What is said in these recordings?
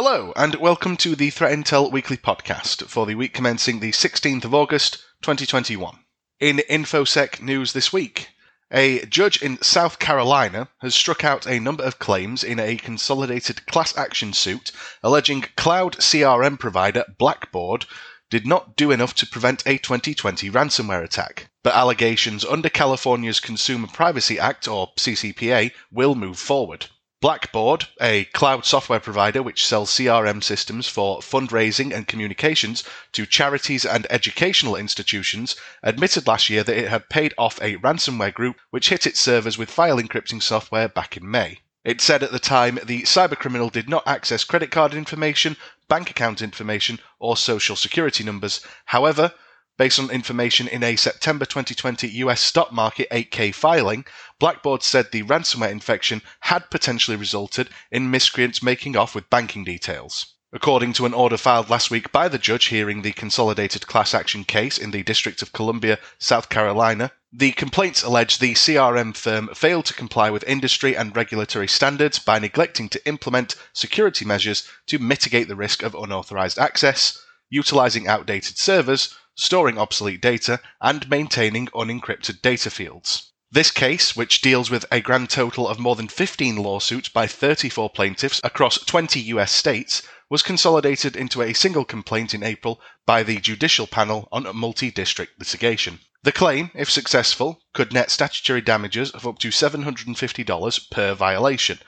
Hello, and welcome to the Threat Intel Weekly Podcast for the week commencing the 16th of August, 2021. In InfoSec news this week, a judge in South Carolina has struck out a number of claims in a consolidated class action suit alleging cloud CRM provider Blackbaud did not do enough to prevent a 2020 ransomware attack. But allegations under California's Consumer Privacy Act, or CCPA, will move forward. Blackbaud, a cloud software provider which sells CRM systems for fundraising and communications to charities and educational institutions, admitted last year that it had paid off a ransomware group which hit its servers with file encrypting software back in May. It said at the time the cybercriminal did not access credit card information, bank account information, or social security numbers. However, Based on information in a September 2020 US stock market 8K filing, Blackbaud said the ransomware infection had potentially resulted in miscreants making off with banking details. According to an order filed last week by the judge hearing the consolidated class action case in the District of Columbia, South Carolina, the complaints allege the CRM firm failed to comply with industry and regulatory standards by neglecting to implement security measures to mitigate the risk of unauthorized access, utilizing outdated servers, storing obsolete data, and maintaining unencrypted data fields. This case, which deals with a grand total of more than 15 lawsuits by 34 plaintiffs across 20 US states, was consolidated into a single complaint in April by the Judicial Panel on Multi District Litigation. The claim, if successful, could net statutory damages of up to $750 per violation,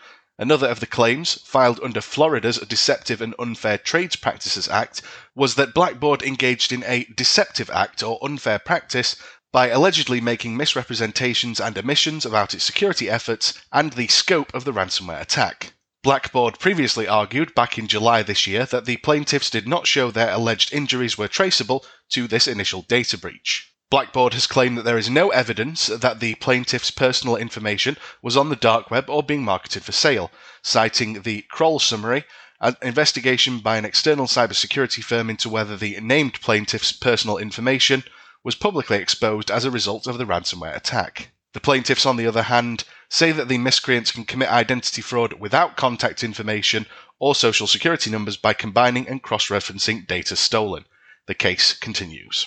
Another of the claims, filed under Florida's Deceptive and Unfair Trades Practices Act, was that Blackbaud engaged in a deceptive act or unfair practice by allegedly making misrepresentations and omissions about its security efforts and the scope of the ransomware attack. Blackbaud previously argued back in July this year that the plaintiffs did not show their alleged injuries were traceable to this initial data breach. Blackbaud has claimed that there is no evidence that the plaintiff's personal information was on the dark web or being marketed for sale, citing the Kroll summary, an investigation by an external cybersecurity firm into whether the named plaintiff's personal information was publicly exposed as a result of the ransomware attack. The plaintiffs, on the other hand, say that the miscreants can commit identity fraud without contact information or social security numbers by combining and cross referencing data stolen. The case continues.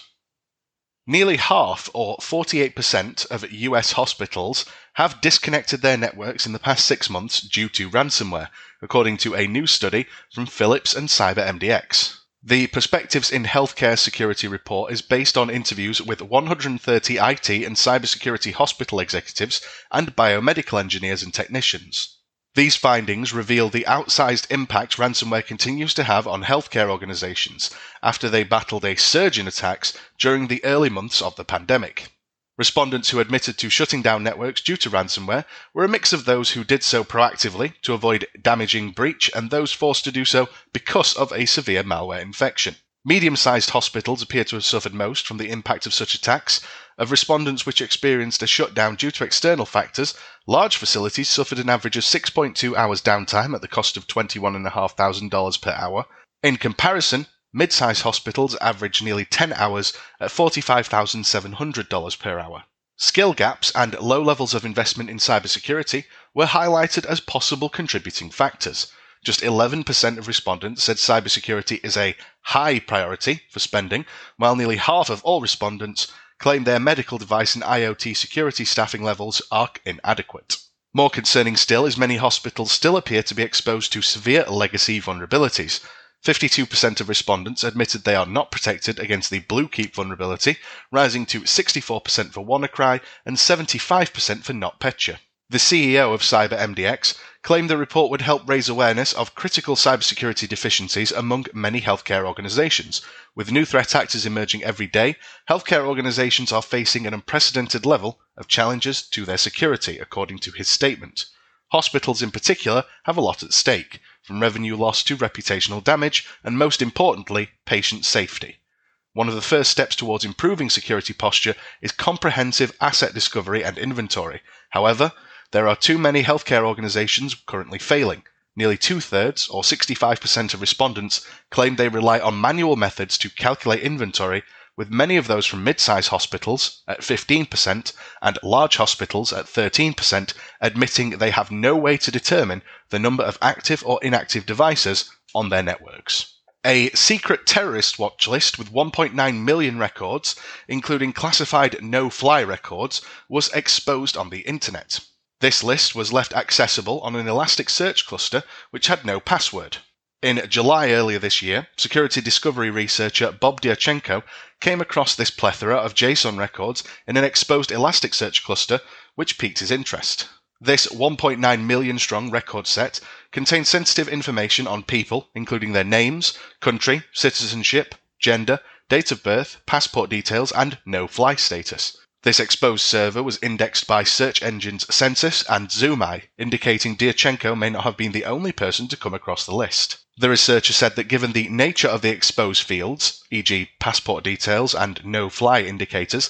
Nearly half, or 48%, of US hospitals have disconnected their networks in the past six months due to ransomware, according to a new study from Philips and CyberMDX. The Perspectives in Healthcare Security report is based on interviews with 130 IT and cybersecurity hospital executives and biomedical engineers and technicians. These findings reveal the outsized impact ransomware continues to have on healthcare organizations after they battled a surge in attacks during the early months of the pandemic. Respondents who admitted to shutting down networks due to ransomware were a mix of those who did so proactively to avoid damaging breach and those forced to do so because of a severe malware infection. Medium sized hospitals appear to have suffered most from the impact of such attacks. Of respondents which experienced a shutdown due to external factors, large facilities suffered an average of 6.2 hours downtime at the cost of $21,500 per hour. In comparison, mid sized hospitals averaged nearly 10 hours at $45,700 per hour. Skill gaps and low levels of investment in cybersecurity were highlighted as possible contributing factors. Just 11% of respondents said cybersecurity is a high priority for spending, while nearly half of all respondents claim their medical device and IoT security staffing levels are inadequate. More concerning still is many hospitals still appear to be exposed to severe legacy vulnerabilities. 52% of respondents admitted they are not protected against the Bluekeep vulnerability, rising to 64% for WannaCry and 75% for NotPetya. The CEO of CyberMDX claimed the report would help raise awareness of critical cybersecurity deficiencies among many healthcare organizations. With new threat actors emerging every day, healthcare organizations are facing an unprecedented level of challenges to their security, according to his statement. Hospitals, in particular, have a lot at stake, from revenue loss to reputational damage, and most importantly, patient safety. One of the first steps towards improving security posture is comprehensive asset discovery and inventory. However, there are too many healthcare organizations currently failing. Nearly two thirds, or 65% of respondents, claim they rely on manual methods to calculate inventory with many of those from mid-size hospitals at 15% and large hospitals at 13% admitting they have no way to determine the number of active or inactive devices on their networks. A secret terrorist watch list with 1.9 million records, including classified no fly records, was exposed on the internet. This list was left accessible on an Elasticsearch cluster which had no password. In July earlier this year, security discovery researcher Bob Diachenko came across this plethora of JSON records in an exposed Elasticsearch cluster, which piqued his interest. This 1.9 million strong record set contains sensitive information on people, including their names, country, citizenship, gender, date of birth, passport details, and no fly status. This exposed server was indexed by search engines Censys and Zoomeye, indicating Diachenko may not have been the only person to come across the list. The researcher said that given the nature of the exposed fields, e.g., passport details and no fly indicators,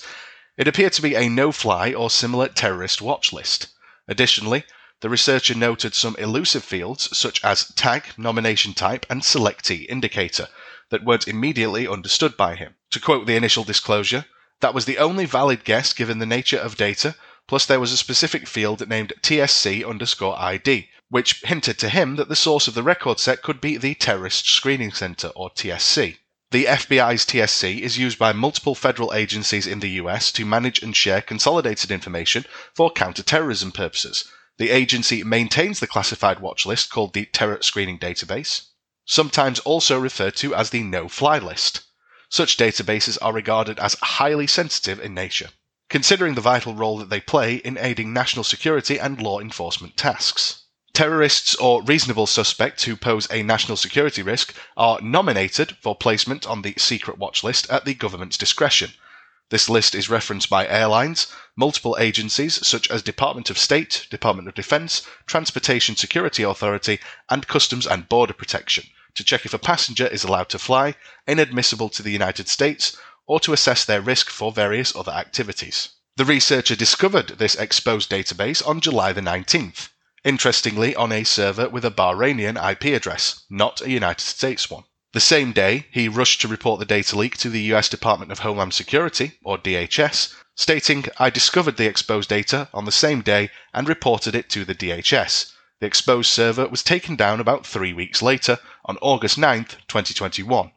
it appeared to be a no fly or similar terrorist watch list. Additionally, the researcher noted some elusive fields such as tag, nomination type, and selectee indicator that weren't immediately understood by him. To quote the initial disclosure, that was the only valid guess given the nature of data, plus there was a specific field named TSC underscore ID, which hinted to him that the source of the record set could be the Terrorist Screening Center, or TSC. The FBI's TSC is used by multiple federal agencies in the US to manage and share consolidated information for counterterrorism purposes. The agency maintains the classified watch list called the Terror Screening Database, sometimes also referred to as the No Fly List. Such databases are regarded as highly sensitive in nature, considering the vital role that they play in aiding national security and law enforcement tasks. Terrorists or reasonable suspects who pose a national security risk are nominated for placement on the secret watch list at the government's discretion. This list is referenced by airlines, multiple agencies such as Department of State, Department of Defense, Transportation Security Authority, and Customs and Border Protection, to check if a passenger is allowed to fly, inadmissible to the United States, or to assess their risk for various other activities. The researcher discovered this exposed database on July the 19th, interestingly on a server with a Bahrainian IP address, not a United States one. The same day, he rushed to report the data leak to the US Department of Homeland Security, or DHS, stating, I discovered the exposed data on the same day and reported it to the DHS. The exposed server was taken down about three weeks later, on August 9, 2021.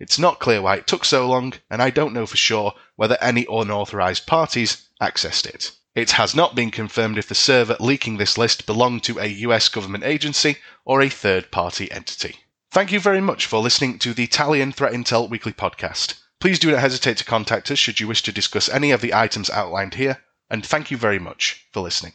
It's not clear why it took so long, and I don't know for sure whether any unauthorized parties accessed it. It has not been confirmed if the server leaking this list belonged to a US government agency or a third party entity. Thank you very much for listening to the Italian Threat Intel Weekly Podcast. Please do not hesitate to contact us should you wish to discuss any of the items outlined here, and thank you very much for listening.